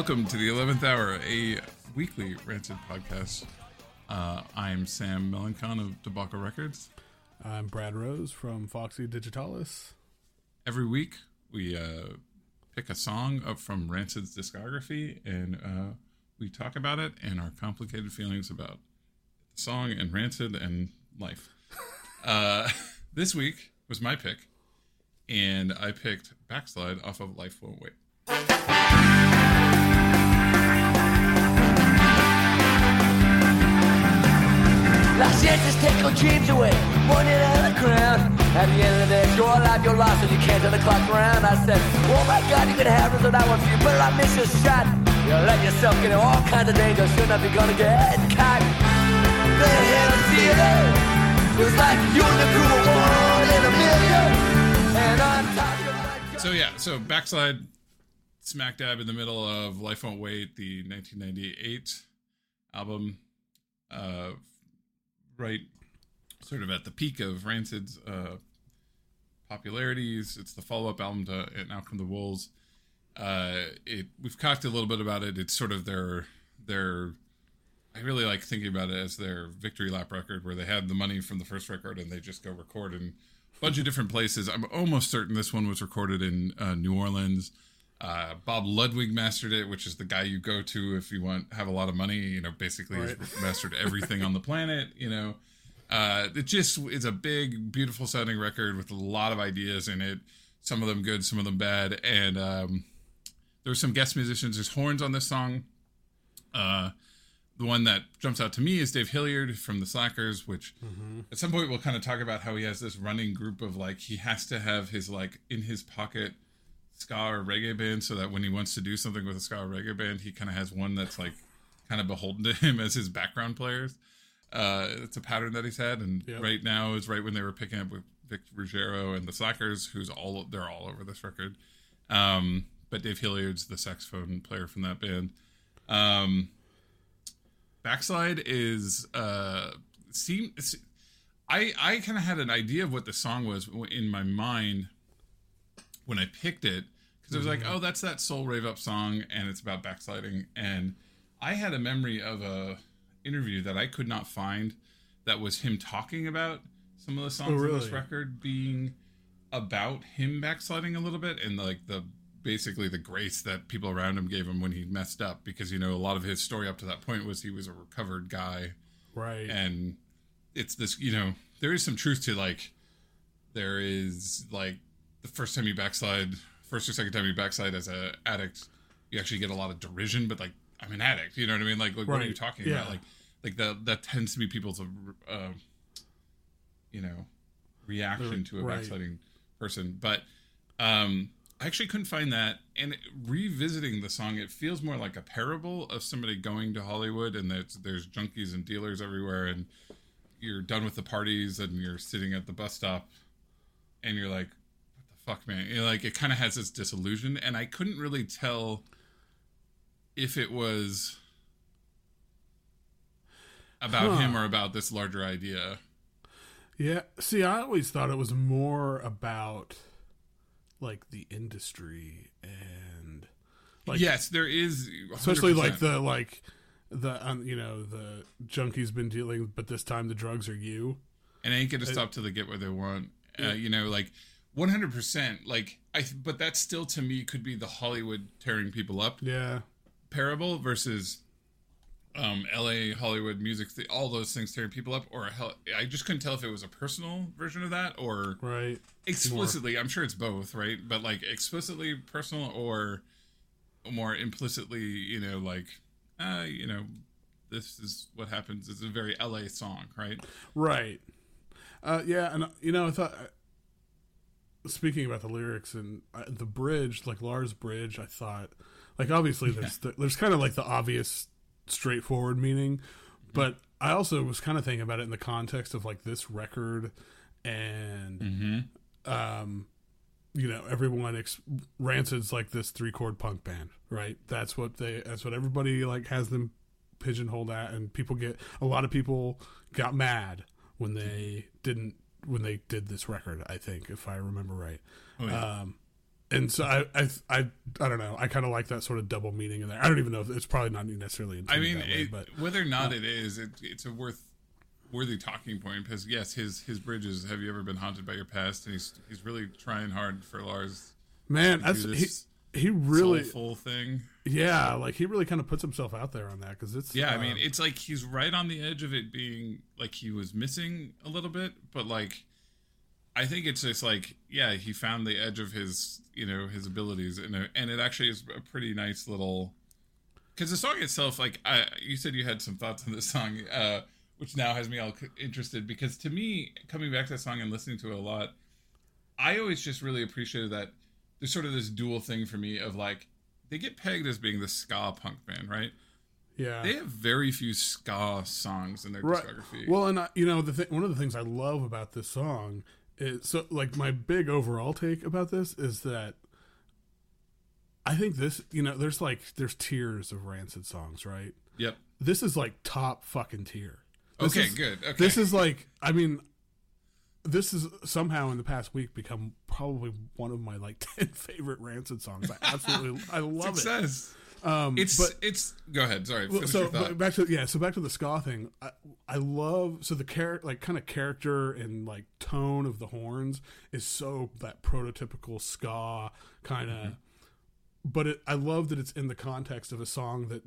Welcome to the 11th hour, a weekly Rancid podcast. Uh, I'm Sam Melancon of Debacle Records. I'm Brad Rose from Foxy Digitalis. Every week, we uh, pick a song up from Rancid's discography and uh, we talk about it and our complicated feelings about the song and Rancid and life. uh, this week was my pick, and I picked Backslide off of Life Won't Wait. Just take your dreams away, money to the ground. At the end of the day, it's your life, you're lost, and you can't turn the clock around. I said, Oh my God, you could have this, and I want you, but I miss your shot. You let yourself get in all kinds of danger, should not be gonna get caught. Then hit a theater, it's like you and the crew one in a million, and I'm talking about. So yeah, so Backslide, smack dab in the middle of Life Won't Wait, the 1998 album, uh, right, sort of at the peak of Rancid's uh, popularities. It's the follow-up album to "And Out Come the Wolves." Uh, it we've talked a little bit about it. It's sort of their their. I really like thinking about it as their victory lap record, where they had the money from the first record and they just go record in a bunch of different places. I'm almost certain this one was recorded in uh, New Orleans. Uh, Bob Ludwig mastered it, which is the guy you go to if you want have a lot of money. You know, basically Right. he's mastered everything on the planet. You know, uh, it just is a big, beautiful sounding record with a lot of ideas in it. Some of them good, some of them bad, and um, there were some guest musicians. There's horns on this song. Uh, the one that jumps out to me is Dave Hillyard from the Slackers, which at some point we'll kind of talk about how he has this running group of like he has to have his like in his pocket ska or reggae band so that when he wants to do something with a ska or reggae band, he kind of has one that's like kind of beholden to him as his background players. Uh, it's a pattern that he's had, and Yep. right now is right when they were picking up with Vic Ruggiero and the Slackers, who's all they're all over this record. Um, but Dave Hillyard's the saxophone player from that band. Um, Backslide is uh, seem. I I kind of had an idea of what the song was in my mind when I picked it because it was like, mm-hmm. oh, that's that soul rave up song, and it's about backsliding. And I had a memory of a interview that I could not find that was him talking about some of the songs Oh, of this record being about him backsliding a little bit and like the basically the grace that people around him gave him when he messed up because you know a lot of his story up to that point was he was a recovered guy Right. and it's this you know there is some truth to like there is like the first time you backslide first or second time you backslide as a addict you actually get a lot of derision but like i'm an addict you know what i mean like, like what are you talking Yeah. about like like that that tends to be people's uh, you know reaction to a Right. backsliding person but um I actually couldn't find that. And revisiting the song, it feels more like a parable of somebody going to Hollywood and there's, there's junkies and dealers everywhere, and you're done with the parties and you're sitting at the bus stop and you're like, fuck, man? You're like, it kind of has this disillusion. And I couldn't really tell if it was about Huh. him or about this larger idea. Yeah. See, I always thought it was more about like the industry and like yes, there is. especially like the like the um, you know the junkies been dealing, but this time the drugs are you. and they ain't gonna stop till they get what they want. Uh, you know, like one hundred percent. Like I, but that still to me could be the Hollywood tearing people up Yeah. parable versus um L.A. Hollywood music. th- All those things tearing people up, or a hell, I just couldn't tell if it was a personal version of that or Right. explicitly. I'm sure it's both, right? But like explicitly personal or more implicitly, you know, like uh, you know, this is what happens. It's a very L.A. song, right? Right. Uh, yeah, and you know, I thought. Speaking about the lyrics and uh, the bridge, like Lars' bridge, I thought, like obviously there's the, there's kind of like the obvious, straightforward meaning, but I also was kind of thinking about it in the context of like this record, and um, you know, everyone ex- Rancid's like this three chord punk band, right? That's what they. That's what everybody like has them pigeonholed at, and people get a lot of people got mad when they didn't when they did this record. I think, if I remember right. Oh, yeah. Um, and so I, I, I, I don't know. I kind of like that sort of double meaning in there. I don't even know if it's probably not necessarily. I mean, way, it, but whether or not it is, it, it's a worth worthy talking point because yes, his his bridges. Have you ever been haunted by your past? And he's he's really trying hard for Lars. man, that's he, he really, full thing. Yeah, like he really kind of puts himself out there on that because it's Yeah, I uh, mean, it's like he's right on the edge of it being like he was missing a little bit, but like I think it's just like yeah, he found the edge of his you know his abilities, and and it actually is a pretty nice little because the song itself, like I, you said, you had some thoughts on this song, uh, which now has me all interested because to me, coming back to that song and listening to it a lot, I always just really appreciated that there's sort of this dual thing for me of like they get pegged as being the ska punk band, right? yeah, They have very few ska songs in their right. discography. Well, and I, you know the th- one of the things I love about this song is so like my big overall take about this is that I think this you know there's like there's tiers of rancid songs, right? yep. This is like top fucking tier. This Okay, is- good. Okay. This is like, I mean, this has somehow in the past week become probably one of my like ten favorite Rancid songs. I absolutely, I love success. it. Um, It's but it's. Go ahead. Sorry. so your thought. but back to yeah, so back to the ska thing. I, I love so the character like kind of character and like tone of the horns is so that prototypical ska kind of. Mm-hmm. But it, I love that it's in the context of a song that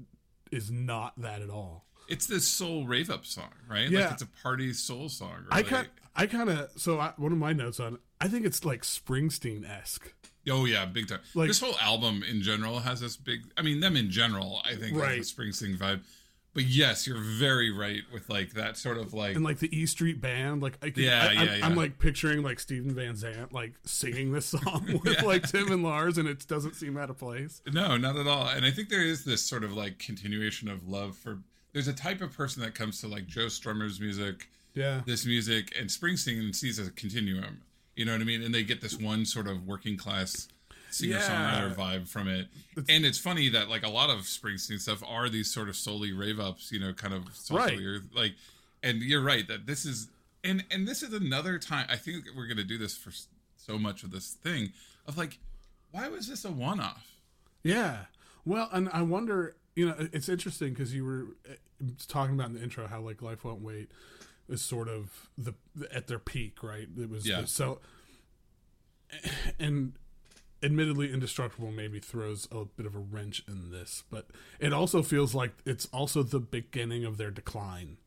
is not that at all. It's this soul rave up song, right? Yeah. Like it's a party soul song. I kind I kind of so I, one of my notes on I think it's like Springsteen esque. Oh yeah, big time. Like- this whole album in general has this big. I mean, them in general, I think, Right. has a Springsteen vibe. But yes, you're very right with like that sort of like. And like the E Street Band, like I can, Yeah, I, I'm, yeah, yeah. I'm like picturing like Steven Van Zandt like singing this song with like Tim and Lars, and it doesn't seem out of place. No, not at all. And I think there is this sort of like continuation of love for. There's a type of person that comes to like Joe Strummer's music, Yeah, this music, and Springsteen sees as a continuum. You know what I mean? And they get this one sort of working class singer songwriter vibe from it. and it's funny that like a lot of Springsteen stuff are these sort of solely rave ups, you know, kind of Right. or like. And you're right that this is and and this is another time. I think we're gonna do this for so much of this thing of like, why was this a one off? yeah. Well, and I wonder, you know, it's interesting because you were uh, talking about in the intro how like Life Won't Wait is sort of the at their peak, right? It was Yeah. so, and admittedly indestructible maybe throws a bit of a wrench in this but it also feels like it's also the beginning of their decline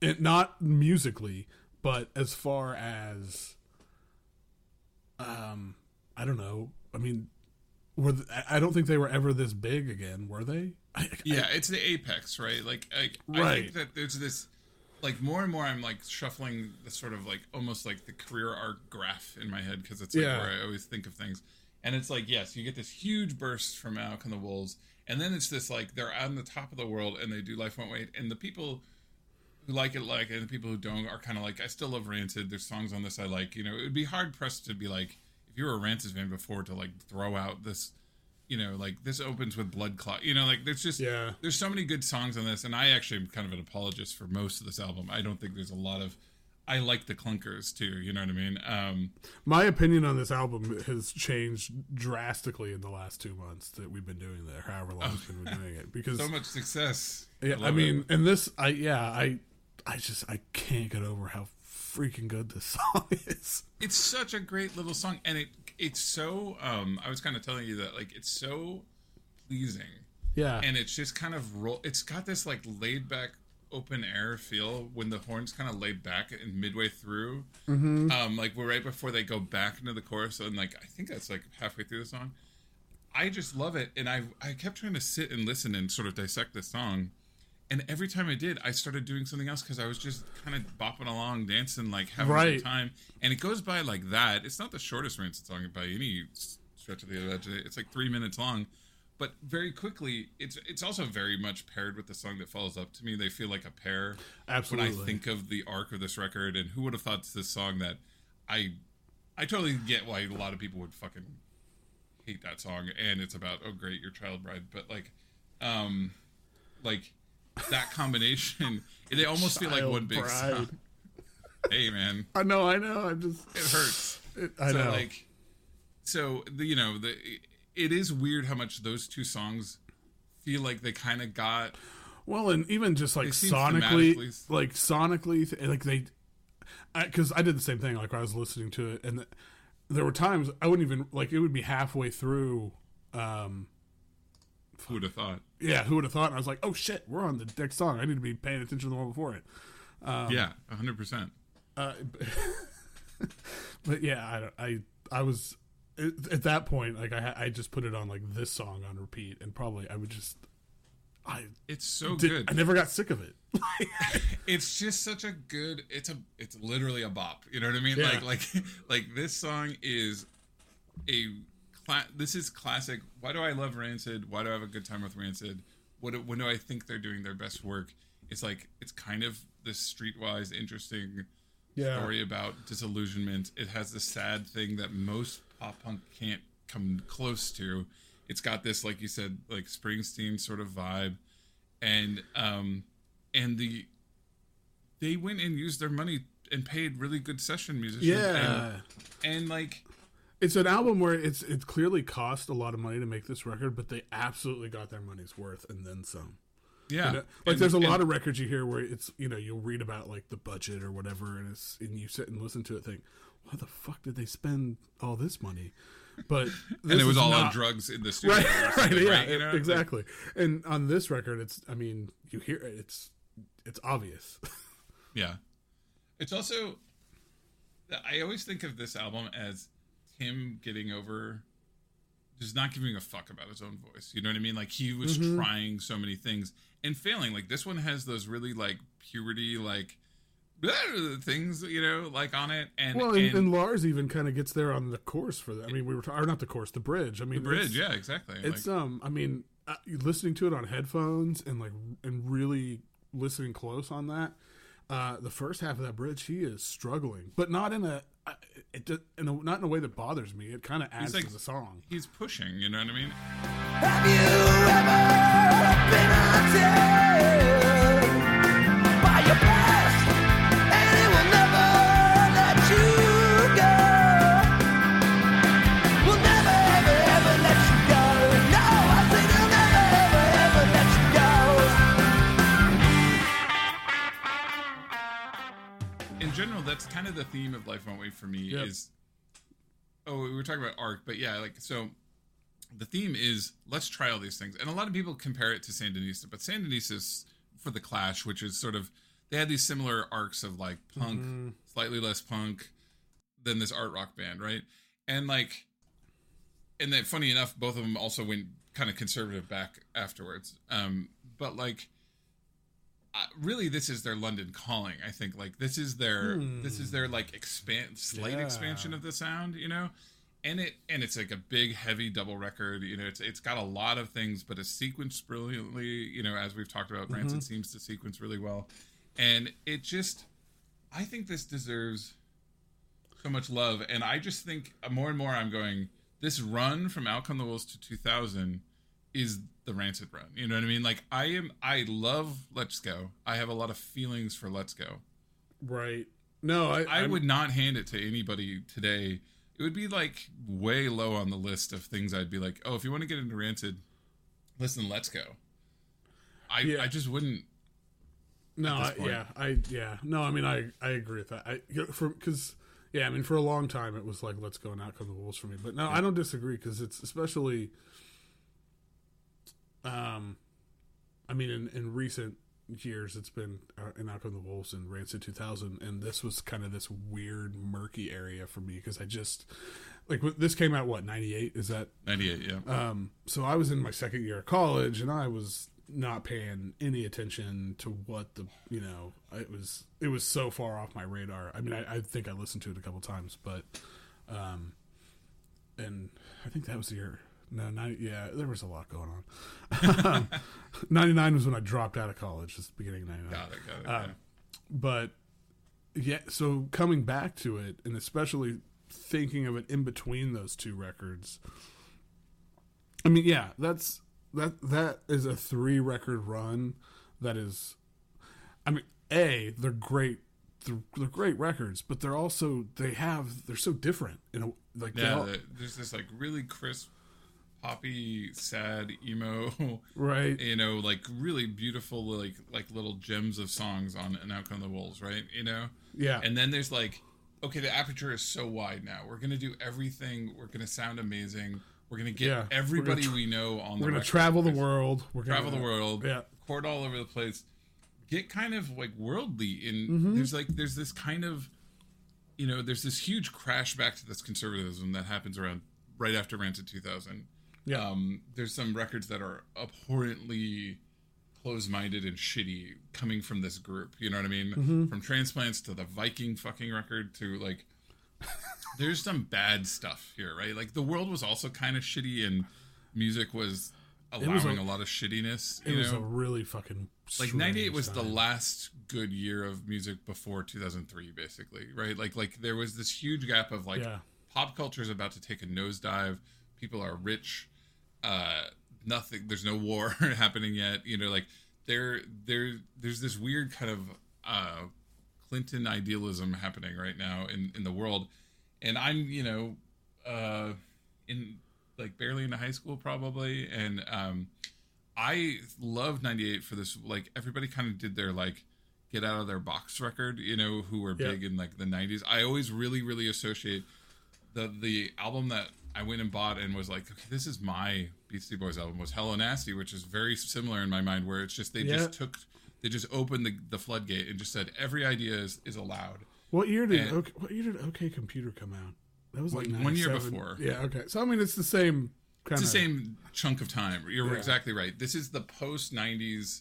it not musically but as far as um i don't know i mean were th- i don't think they were ever this big again were they I, Yeah, it's the apex, right? Like, I, I think that there's this, like, more and more I'm like shuffling the sort of like almost like the career arc graph in my head because it's like Yeah. where I always think of things. And it's like, yes, you get this huge burst from Alec and the Wolves, and then it's this like they're on the top of the world and they do Life Won't Wait, and the people who like it like and the people who don't are kind of like, I still love Rancid. There's songs on this I like. You know, it would be hard pressed to be like, if you were a Rancid fan before, to like throw out this. You know, like this opens with blood clot. You know, like there's just Yeah. there's so many good songs on this, and I actually am kind of an apologist for most of this album. I don't think there's a lot of. I like the clunkers too. You know what I mean? Um, my opinion on this album has changed drastically in the last two months that we've been doing that however long we've been doing it because so much success. Yeah, I, love mean, it. and this, I yeah, I, I just I can't get over how freaking good this song is. it's such a great little song, and it it's so. Um, I was kind of telling you that like it's so pleasing, Yeah, and it's just kind of roll. It's got this like laid back open air feel when the horns kind of lay back and midway through Mm-hmm. um like we're right before they go back into the chorus and like i think that's like halfway through the song i just love it and i i kept trying to sit and listen and sort of dissect this song and every time i did i started doing something else because i was just kind of bopping along dancing like having a Right. good time. And it goes by like that. It's not the shortest rancid song by any stretch of the imagination. It's like three minutes long. But very quickly it's it's also very much paired with the song that follows up to me. They feel like a pair. Absolutely. when i think of the arc of this record and who would have thought it's this song that i i totally get why a lot of people would fucking hate that song. And it's about oh great your child bride. But like um like that combination they almost feel like one big song hey man I know, I know. I'm just, it hurts it, I so know. like so the you know the it is weird how much those two songs feel like they kind of got Well, and even just like sonically, like sonically, like they, because I, did the same thing. Like I was listening to it, and th- there were times I wouldn't even like it would be halfway through. Um, who would have thought yeah, who would have thought? And I was like, oh shit, we're on the next song. I need to be paying attention to the one before it. Um, yeah 100% Uh, but yeah, I I I was at at that point like I I just put it on like this song on repeat, and probably I would just I it's so did, good I never got sick of it. it's just such a good it's a it's literally a bop you know what i mean Yeah. like like like this song is a cla- this is classic why do i love rancid? Why do i have a good time with rancid? What when do i think they're doing their best work? It's like it's kind of this streetwise interesting Yeah. story about disillusionment. It has the sad thing that most pop punk can't come close to. It's got this like you said like springsteen sort of vibe. And um and the they went and used their money and paid really good session musicians. Yeah. and, and like It's an album where it's it clearly cost a lot of money to make this record, but they absolutely got their money's worth and then some. yeah? Like And- there's a and- lot of records you hear where it's you know you'll read about like the budget or whatever, and it's and you sit and listen to it, think, why the fuck did they spend all this money? But and it was all on drugs in the studio right, right, yeah, right, you know? Like, exactly. and on this record, it's I mean you hear it, it's it's obvious. yeah it's also i always think of this album as him getting over just not giving a fuck about his own voice you know what i mean like he was Mm-hmm. trying so many things and failing like this one has those really like puberty like things you know like on it and well, and, and- and Lars even kind of gets there on the course for that. I mean, we were ta- or not the course, the bridge. I mean, the bridge yeah exactly It's like, um, I mean, uh, listening to it on headphones and like and really listening close on that. Uh, the first half of that bridge, he is struggling, but not in a, uh, it, do- in a not in a way that bothers me. It kind of adds like- to the song. he's pushing you know what i mean talking about arc but yeah like so the theme is let's try all these things. And a lot of people compare it to sandinista but sandinista for the clash which is sort of they had these similar arcs of like punk slightly less punk than this art rock band right? And like and then funny enough both of them also went kind of conservative back afterwards. Um but like uh, really this is their london calling i think. Like this is their this is their like expand slight Yeah. expansion of the sound you know and it and it's like a big heavy double record you know it's it's got a lot of things but it's sequenced brilliantly you know as we've talked about. Rancid seems to sequence really well. And it just i think this deserves so much love. And i just think uh, more and more i'm going this run from out come the wolves to 2000 is the rancid run. You know what i mean? Like i am i love let's go. I have a lot of feelings for let's go. Right? No, I, i would not hand it to anybody today it would be like way low on the list of things i'd be like oh if you want to get into rancid listen let's go i Yeah. i just wouldn't No, I, yeah, I yeah, no, I mean, I I agree with that. I for because yeah, I mean, for a long time it was like let's go and out come the wolves for me, but no, I don't disagree because it's especially, um, I mean, in in recent years it's been uh, in out come the wolves and Rancid 2000, and this was kind of this weird murky area for me because I just like this came out what 98 is that 98 yeah um, so I was in my second year of college, and I was not paying any attention to what the you know it was. It was so far off my radar. I mean, I, I think I listened to it a couple times, but um, and I think that was the year. No, not, yeah, there was a lot going on. Ninety nine was when I dropped out of college. Just beginning of ninety nine got it got it Uh, yeah. but yeah so coming back to it and especially thinking of it in between those two records i mean yeah that's that that is a three record run that is i mean a they're great they're, they're great records, but they're also they have they're so different. You know, like Yeah, all- there's this like really crisp, poppy, sad emo, right. you know, like really beautiful, like like little gems of songs on "And Out Come the Wolves," right? You know, Yeah, and then there's like, okay, the aperture is so wide now. We're gonna do everything. We're gonna sound amazing. We're gonna get Yeah, everybody gonna tr- we know on the we're gonna record. travel the world. We're gonna travel the world, Yeah, record all over the place, get kind of like worldly. In Mm-hmm. there's like there's this kind of, you know, there's this huge crash back to this conservatism that happens around right after Rancid 2000. Yeah, Um, there's some records that are abhorrently close-minded and shitty coming from this group. You know what I mean? Mm-hmm. From transplants to the Viking fucking record to like. There's some bad stuff here, right? Like the world was also kind of shitty, and music was allowing a- a, lot of shittiness. it was a really fucking like strange 98 was the last good year of music before 2003 basically right like like there was this huge gap of like Yeah. pop culture is about to take a nosedive people are rich uh nothing there's no war happening yet you know like there there there's this weird kind of uh clinton idealism happening right now in in the world and i'm you know uh in like barely into high school probably and um I love 98 for this like everybody kind of did their like get out of their box record, you know, who were Yeah. big in like the 90s. I always really really associate the the album that I went and bought and was like, okay, this is my Beastie Boys album was Hello Nasty, which is very similar in my mind where it's just they Yeah. just took they just opened the, the floodgate and just said every idea is, is allowed. What year did and- OK, what year did OK Computer come out? That was like One- one year before. Yeah, okay. So I mean, it's the same kind It's of the same chunk of time. You're Yeah. exactly right. This is the post '90s,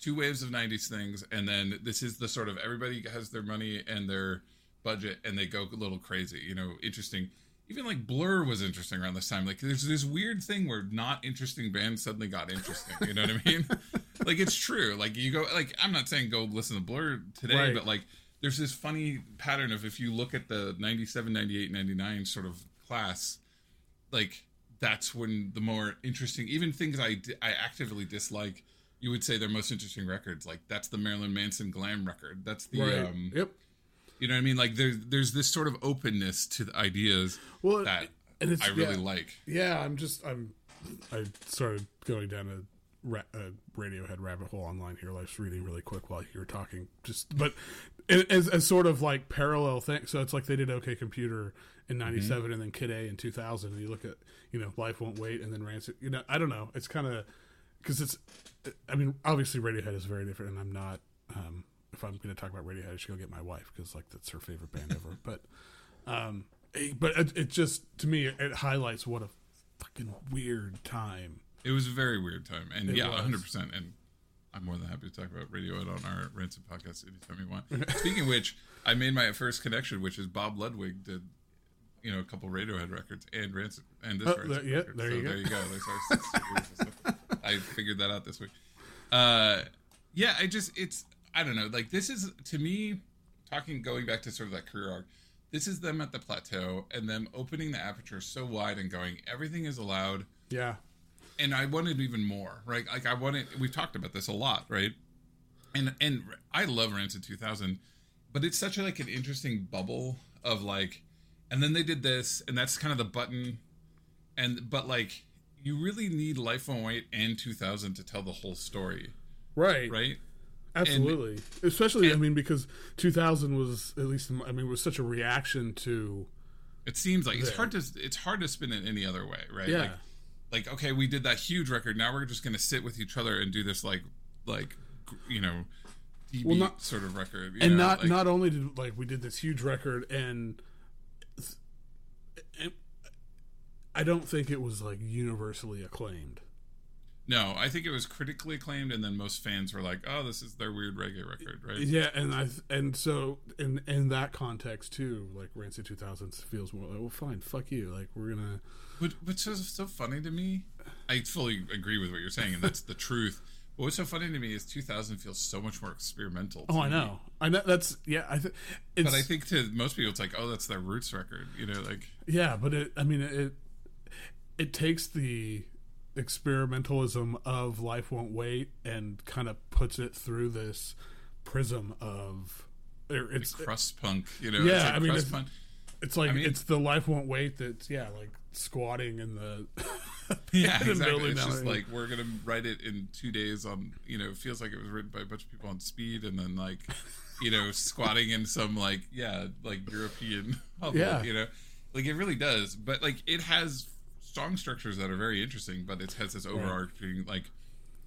two waves of '90s things, and then this is the sort of everybody has their money and their budget, and they go a little crazy. You know, interesting. Even like Blur was interesting around this time. Like, there's this weird thing where not interesting bands suddenly got interesting. You know what I mean? like, it's true. Like, you go. Like, I'm not saying go listen to Blur today, Right. but like, there's this funny pattern of if you look at the 97, 98, 99 sort of class like that's when the more interesting even things I, I actively dislike you would say they're most interesting records like that's the marilyn manson glam record that's the right. um yep. You know what i mean like there's there's this sort of openness to the ideas Well, that and it's i really yeah. like Yeah, I'm just I'm I started going down a, ra- a Radiohead rabbit hole online here. I was reading really quick while you were talking, just but as as sort of like parallel thing. So it's like they did OK Computer in '97 Mm-hmm. and then Kid A in 2000. And you look at you know Life Won't Wait and then Rancid. You know I don't know. It's kind of because it's I mean obviously Radiohead is very different, and I'm not. Um, if I'm going to talk about Radiohead, I should go get my wife because like that's her favorite band ever. But um, eh, but it, it just to me it, highlights what a fucking weird time. it was a very weird time and It yeah 100% and i'm more than happy to talk about radiohead on our rancid podcast anytime you want speaking of which i made my first connection which is bob ludwig did you know a couple radiohead records and rancid and this Oh, rancid there- yeah, there so you go. there you go There's our six degrees of stuff. i figured that out this week uh yeah i just it's i don't know like this is to me talking going back to sort of that career arc this is them at the plateau and them opening the aperture so wide and going everything is allowed Yeah, and I wanted even more, right? Like I wanted. We've talked about this a lot, right? And and I love Rancid 2000, but it's such a, like an interesting bubble of like, and then they did this, and that's kind of the button, and but like you really need Life Won't Wait and 2000 to tell the whole story, right, right? Absolutely. Especially, I mean, because 2000 was at least, I mean, was such a reaction to It seems like it's hard to it's hard to spin it any other way, right? Yeah. Like, like okay, we did that huge record. Now we're just gonna sit with each other and do this like like you know, DB Well, not- sort of record, and know, not like- not only did like we did this huge record and, and I don't think it was like universally acclaimed. No, I think it was critically acclaimed, and then most fans were like, "Oh, this is their weird reggae record," right? Yeah, and I and so in in that context too, like Rancid 2000 feels more like, well, fine, fuck you. Like we're gonna What, what's so, so funny to me? I fully agree with what you're saying, and that's the truth. But what's so funny to me is 2000 feels so much more experimental. Oh, to Oh, I me. know. I know. That's yeah. I think. But I think to most people, it's like, "Oh, that's their roots record," you know, like yeah, but it. I mean, it. It takes the experimentalism of life won't wait and kind of puts it through this prism of er, or it's crust punk, you know. Yeah, like I mean, crust it's- punk. it's like I mean- it's the life won't wait. That's yeah, like squatting in the Yeah, in the exactly. It's just like we're gonna write it in two days on. You know, it feels like it was written by a bunch of people on speed, and then like, you know, squatting in some like yeah, like European. Yeah. You know, like it really does. But like it has song structures that are very interesting, but it has this overarching like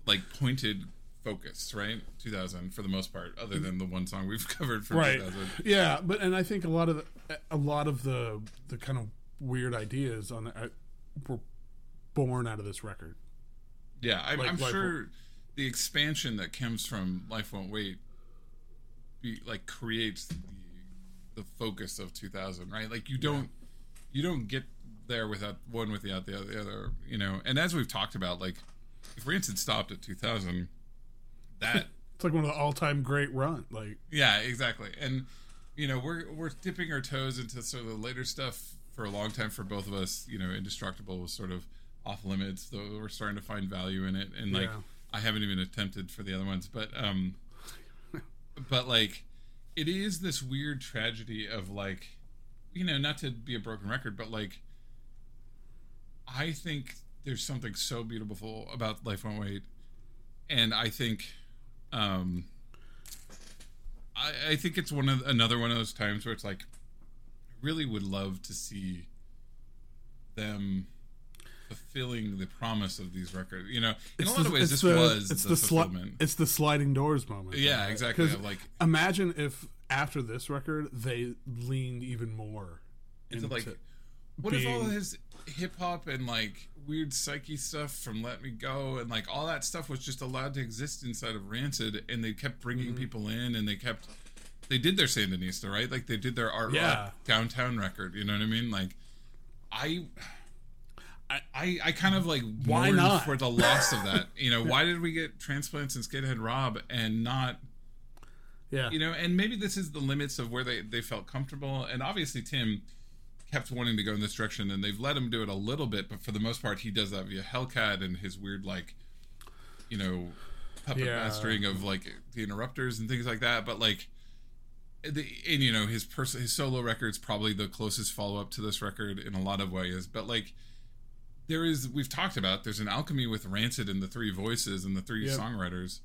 like pointed focus, right? 2000 for the most part, other than the one song we've covered for right 2000. yeah but and i think a lot of the, a lot of the the kind of weird ideas on the, uh, were born out of this record Yeah, I'm, Like I'm sure the expansion that comes from Life Won't Wait, be, like creates the the focus of 2000, right? Like you don't you don't get there without one without the other, the other, you know. And as we've talked about, like if Rancid stopped at 2000, that it's like one of the all-time great run like yeah, exactly. And you know, we're we're dipping our toes into sort of the later stuff for a long time for both of us. You know, Indestructible was sort of off limits, though we're starting to find value in it. And like, Yeah. I haven't even attempted for the other ones, but um, but like, it is this weird tragedy of like, you know, not to be a broken record, but like, I think there's something so beautiful about Life Won't Wait, and I think, um, I, I think it's one of another one of those times where it's like, I really would love to see them fulfilling the promise of these records. You know, in a lot the- of ways, this the- was it's the, the, sli- it's the sliding doors moment Yeah, right? exactly. like- imagine if after this record they leaned even more into into like, what if all his hip hop and like weird psyche stuff from Let Me Go and like all that stuff was just allowed to exist inside of Rancid, and they kept bringing Mm-hmm. people in, and they kept. They did their Sandinista, right? Like they did their art Yeah. downtown record. You know what I mean? Like, I, I, I kind of like Why not? for the loss of that. You know, why did we get transplants and Skinhead Rob and not yeah you know and maybe this is the limits of where they they felt comfortable and obviously tim kept wanting to go in this direction and they've let him do it a little bit but for the most part he does that via hellcat and his weird like you know puppet Yeah. mastering of like the interrupters and things like that. But like the, and you know his person his solo record's probably the closest follow-up to this record in a lot of ways. But like there is we've talked about there's an alchemy with rancid and the three voices and the three Yep. songwriters.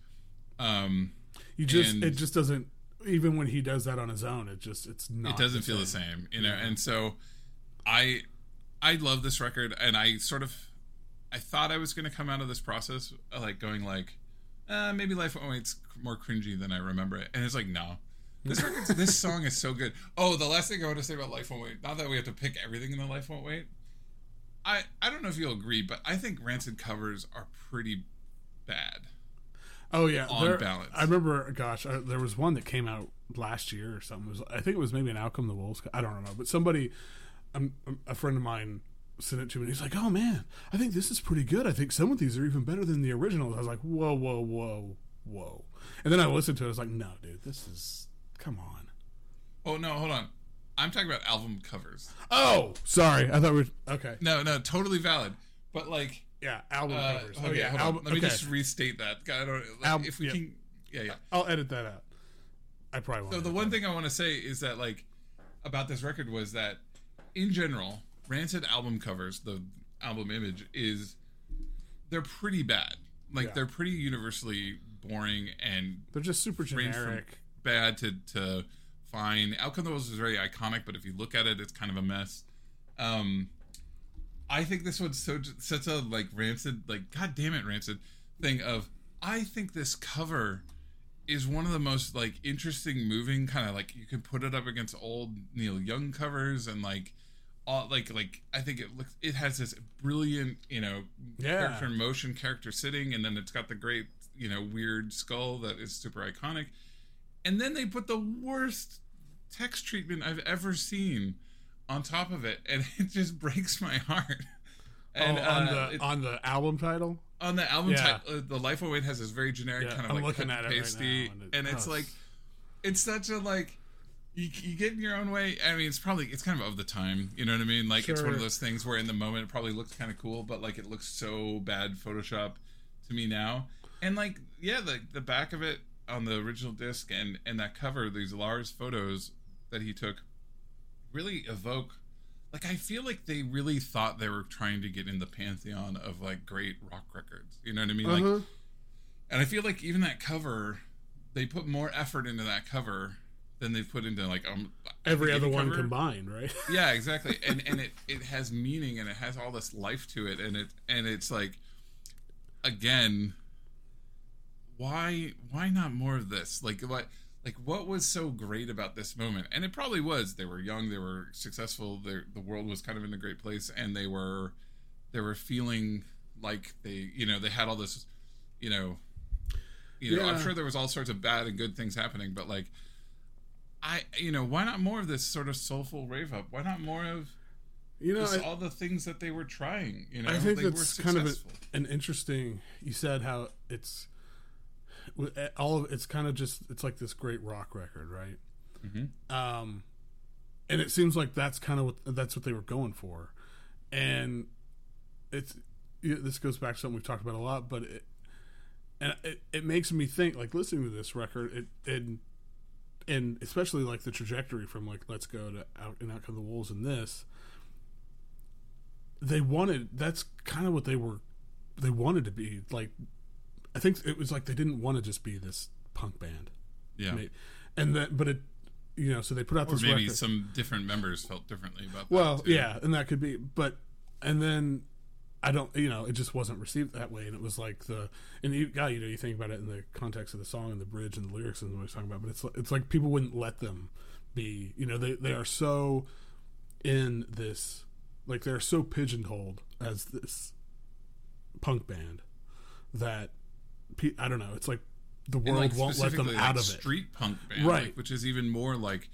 Um you just it just doesn't even when he does that on his own it just it's not it doesn't feel the same. you know and so i i love this record and i sort of i thought i was going to come out of this process uh, like going like uh, maybe life won't wait's more cringy than i remember it and it's like no this record this song is so good oh the last thing i want to say about life won't wait not that we have to pick everything in the life won't wait i i don't know if you'll agree but i think rancid covers are pretty bad Oh yeah, on there- balance. I remember. Gosh, I, there was one that came out last year or something. It was, I think it was maybe an Outcome the Wolves. I don't know, but somebody, um, a friend of mine, sent it to me. and He's like, "Oh man, I think this is pretty good. I think some of these are even better than the originals." I was like, "Whoa, whoa, whoa, whoa!" And then I listened to it. I was like, "No, dude, this is come on." oh no hold on i'm talking about album covers Oh, sorry. I thought we. were Okay. no no totally valid but like Yeah, album Uh, covers. okay, oh yeah, album. Let me okay. just restate that. I don't, like, Al- if we yeah. can, yeah, yeah. I'll edit that out. I probably won't. So the one thing I want to say is that like about this record was that in general, Rancid album covers, the album image is they're pretty bad. Like Yeah. they're pretty universally boring and. They're just super generic. bad to to fine. Outcome of the Wolves is very iconic, but if you look at it, it's kind of a mess. Um, I think this one's so such a like rancid, like god damn it, rancid thing of. I think this cover is one of the most like interesting, moving kind of like you can put it up against old Neil Young covers and like all like like I think it looks it has this brilliant you know Yeah. character in motion, character sitting, and then it's got the great you know weird skull that is super iconic, and then they put the worst text treatment I've ever seen on top of it, and it just breaks my heart. And oh, on uh, the on the album title. On the album Yeah. ti- uh, the Life Won't Wait has this very generic Yeah, kind of I'm like looking at and it right pasty, now, and and, it's oh, like it's such a like you, you get in your own way. I mean, it's probably it's kind of of the time. You know what I mean? Like it's one of those things where in the moment it probably looks kind of cool, but like it looks so bad Photoshop to me now. And like yeah, the the back of it, on the original disc and and that cover, these Lars photos that he took, really evoke. Like I feel like they really thought they were trying to get in the pantheon of like great rock records. You know what I mean? Like, Uh-huh. and I feel like even that cover, they put more effort into that cover than they've put into like um Every other one cover. combined, right? yeah exactly and and it it has meaning and it has all this life to it and it and it's like again why why not more of this like what like what was so great about this moment and it probably was they were young they were successful the world was kind of in a great place and they were they were feeling like they you know they had all this you know you know i'm sure there was all sorts of bad and good things happening but like i you know why not more of this sort of soulful rave up why not more of You know, just I, all the things that they were trying you know I think they that's kind of a, successful. an interesting. You said how it's all of it's kind of just it's like this great rock record, right? Mhm. Um, and it seems like that's kind of what that's what they were going for, and it's yeah, this goes back to something we've talked about a lot, but it and it, it makes me think like listening to this record it and and especially like the trajectory from like let's go to out and out come the wolves and this they wanted that's kind of what they were they wanted to be like i think it was like they didn't want to just be this punk band. Yeah. May- and that but it you know so they put out or this maybe record. some different members felt differently about well yeah and that could be but and then i don't you know it just wasn't received that way and it was like the and you god you know you think about it in the context of the song and the bridge and the lyrics and what he's talking about but it's it's like people wouldn't let them be you know they they are so in this like they're so pigeonholed as this punk band that i don't know it's like the world like, won't let them out like, of it street punk band Right. like, which is even more like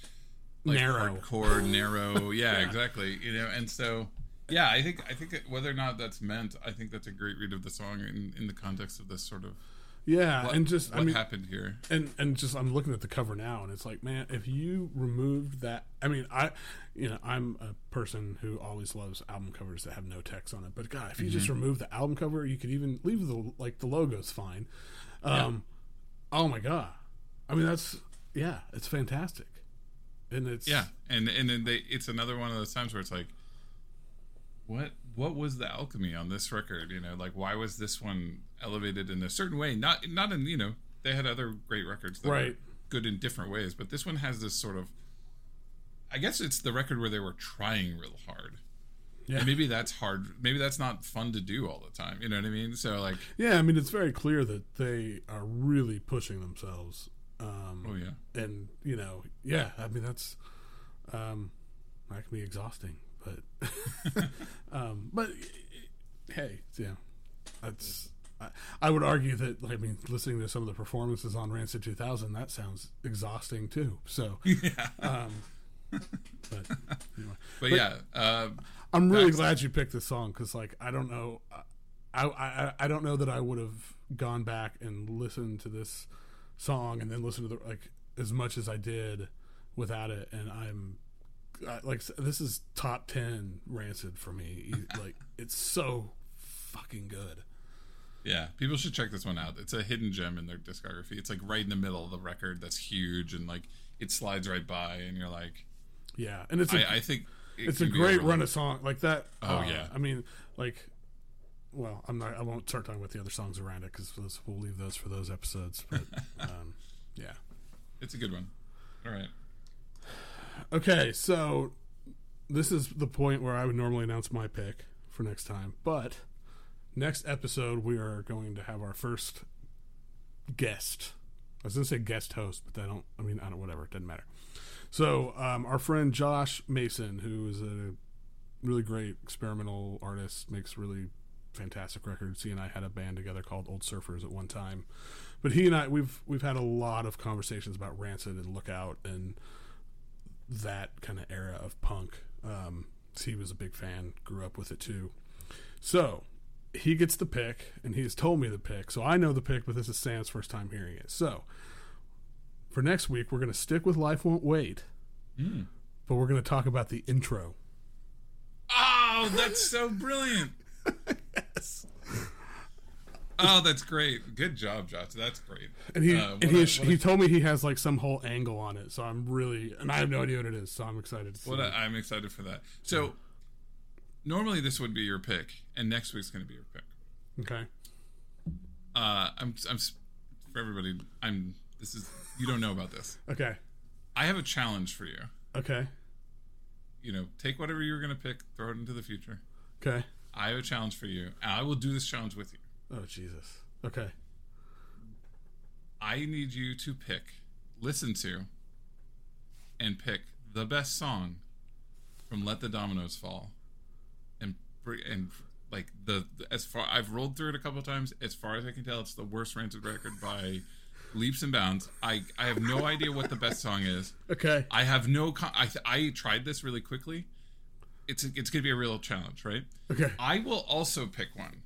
like Narrow. hardcore narrow yeah, exactly you know and so yeah i think i think whether or not that's meant i think that's a great read of the song in, in the context of this sort of yeah what, and just what i mean happened here and and just I'm looking at the cover now, and it's like, man, if you removed that, I mean, I, you know, I'm a person who always loves album covers that have no text on it. But God, if you just Mm-hmm. remove the album cover, you could even leave the like the logo's fine. Um, oh my God, I mean that's yeah, it's fantastic, and it's yeah and and then they it's another one of those times where it's like what what was the alchemy on this record you know like why was this one elevated in a certain way not not in you know they had other great records that were Right. good in different ways but this one has this sort of i guess it's the record where they were trying real hard Yeah. and maybe that's hard maybe that's not fun to do all the time you know what i mean so like yeah. I mean, it's very clear that they are really pushing themselves. Um, oh yeah and you know yeah i mean that's um that can be exhausting but um but hey yeah that's I, I would argue that i mean listening to some of the performances on rancid 2000 that sounds exhausting too so yeah. um but anyway but yeah uh i'm really glad you picked this song because like i don't know I, I i don't know that i would have gone back and listened to this song and then listened to the like as much as i did without it and i'm Like this is top 10 rancid for me like it's so fucking good Yeah, people should check this one out. It's a hidden gem in their discography. It's like right in the middle of the record that's huge and like it slides right by and you're like yeah and it's a, I, I think it it's a great run of song like that Oh, uh, yeah. i mean like well i'm not i won't start talking about the other songs around it because we'll leave those for those episodes but um yeah It's a good one. All right. Okay, so this is the point where I would normally announce my pick for next time, but next episode we are going to have our first guest. I was to say guest host, but I don't. I mean, I don't. Whatever, it doesn't matter. So, um, our friend Josh Mason, who is a really great experimental artist, makes really fantastic records. He and I had a band together called Old Surfers at one time, but he and I we've we've had a lot of conversations about Rancid and Lookout and that kind of era of punk. Um, he was a big fan, grew up with it too. So he gets the pick, and he has told me the pick. So I know the pick, but this is Sam's first time hearing it. So for next week, we're going to stick with Life Won't Wait, Mm. but we're going to talk about the intro. Oh, that's so brilliant. Oh, that's great. Good job, Josh. That's great. And he Uh, and he a- he a- told me he has like some whole angle on it, so I'm really and I have no idea what it is, so I'm excited to see. What a, I'm excited for that. So, normally this would be your pick, and next week's going to be your pick. okay. Uh, I'm, I'm for everybody. I'm. This is you don't know about this. Okay. I have a challenge for you. Okay. You know, take whatever you're going to pick, throw it into the future. Okay. I have a challenge for you. and I will do this challenge with you. Oh Jesus. Okay. I need you to pick, listen to, and pick the best song from "Let the Dominoes Fall," and and like the as far I've rolled through it a couple of times. As far as I can tell, it's the worst rancid record by leaps and bounds. I I have no idea what the best song is. Okay. I have no. Con- I I tried this really quickly. It's it's gonna be a real challenge, right? Okay. I will also pick one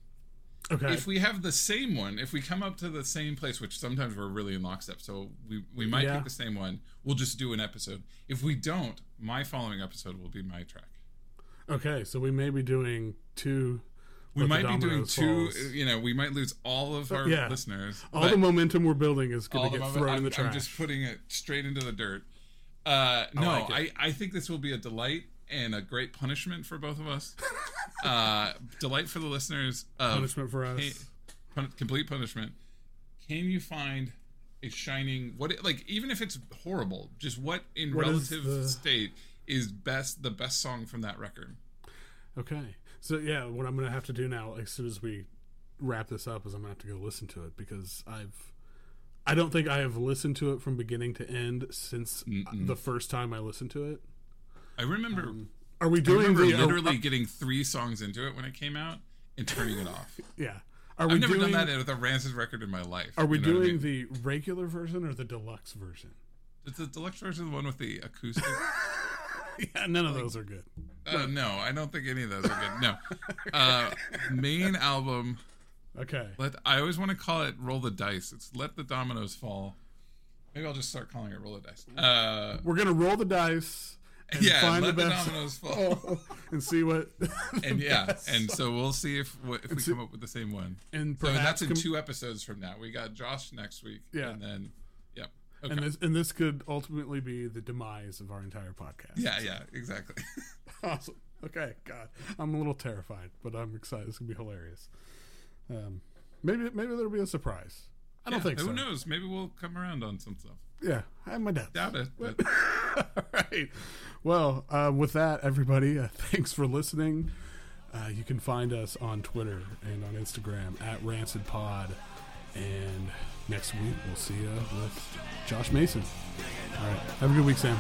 Okay. if we have the same one, if we come up to the same place, which sometimes we're really in lockstep, so we we might Yeah. pick the same one. We'll just do an episode. If we don't, my following episode will be my track. okay. So we may be doing two. We might be doing two. Falls. You know, we might lose all of our Yeah. listeners. All the momentum we're building is going to get thrown in the trash. I'm just putting it straight into the dirt. Uh, no, like I. I think this will be a delight and a great punishment for both of us. uh, delight for the listeners. Punishment for us. Hey, pun- complete punishment. Can you find a shining what it, like even if it's horrible, just what in What is relative the- state is best the best song from that record? Okay. So yeah, what I'm gonna have to do now, as soon as we wrap this up, is I'm gonna have to go listen to it because I've, I don't think I have listened to it from beginning to end since the first time I listened to it. I remember Are we I doing remember the? are- literally getting three songs into it when it came out and turning it off. yeah. Are we I've never doing? done that with a Rancid record in my life. are we You know what I doing mean? the regular version or the deluxe version? Is the deluxe version the one with the acoustic? Yeah, none of those are good. uh, no, I don't think any of those are good. No, uh, main album. Okay. Let I always want to call it "Roll the Dice." It's "Let the Dominoes Fall." Maybe I'll just start calling it "Roll the Dice." Uh, We're gonna roll the dice and yeah, find let the best dominoes fall. and see what. and yeah, and so we'll see if what, if we see- come up with the same one. and So that's in com- two episodes from now. We got Josh next week. Yeah. and then yeah, okay. and this and this could ultimately be the demise of our entire podcast. yeah, yeah, exactly. Awesome. Okay, God, I'm a little terrified, but I'm excited. It's gonna be hilarious. Um, maybe maybe there'll be a surprise. I don't think Who so. Who knows? Maybe we'll come around on some stuff. Yeah, I have my doubts. Doubt it. But right. Well, uh, with that, everybody, uh, thanks for listening. Uh, you can find us on Twitter and on Instagram at Rancid Pod. And next week, we'll see you with Josh Mason. All right. Have a good week, Sam.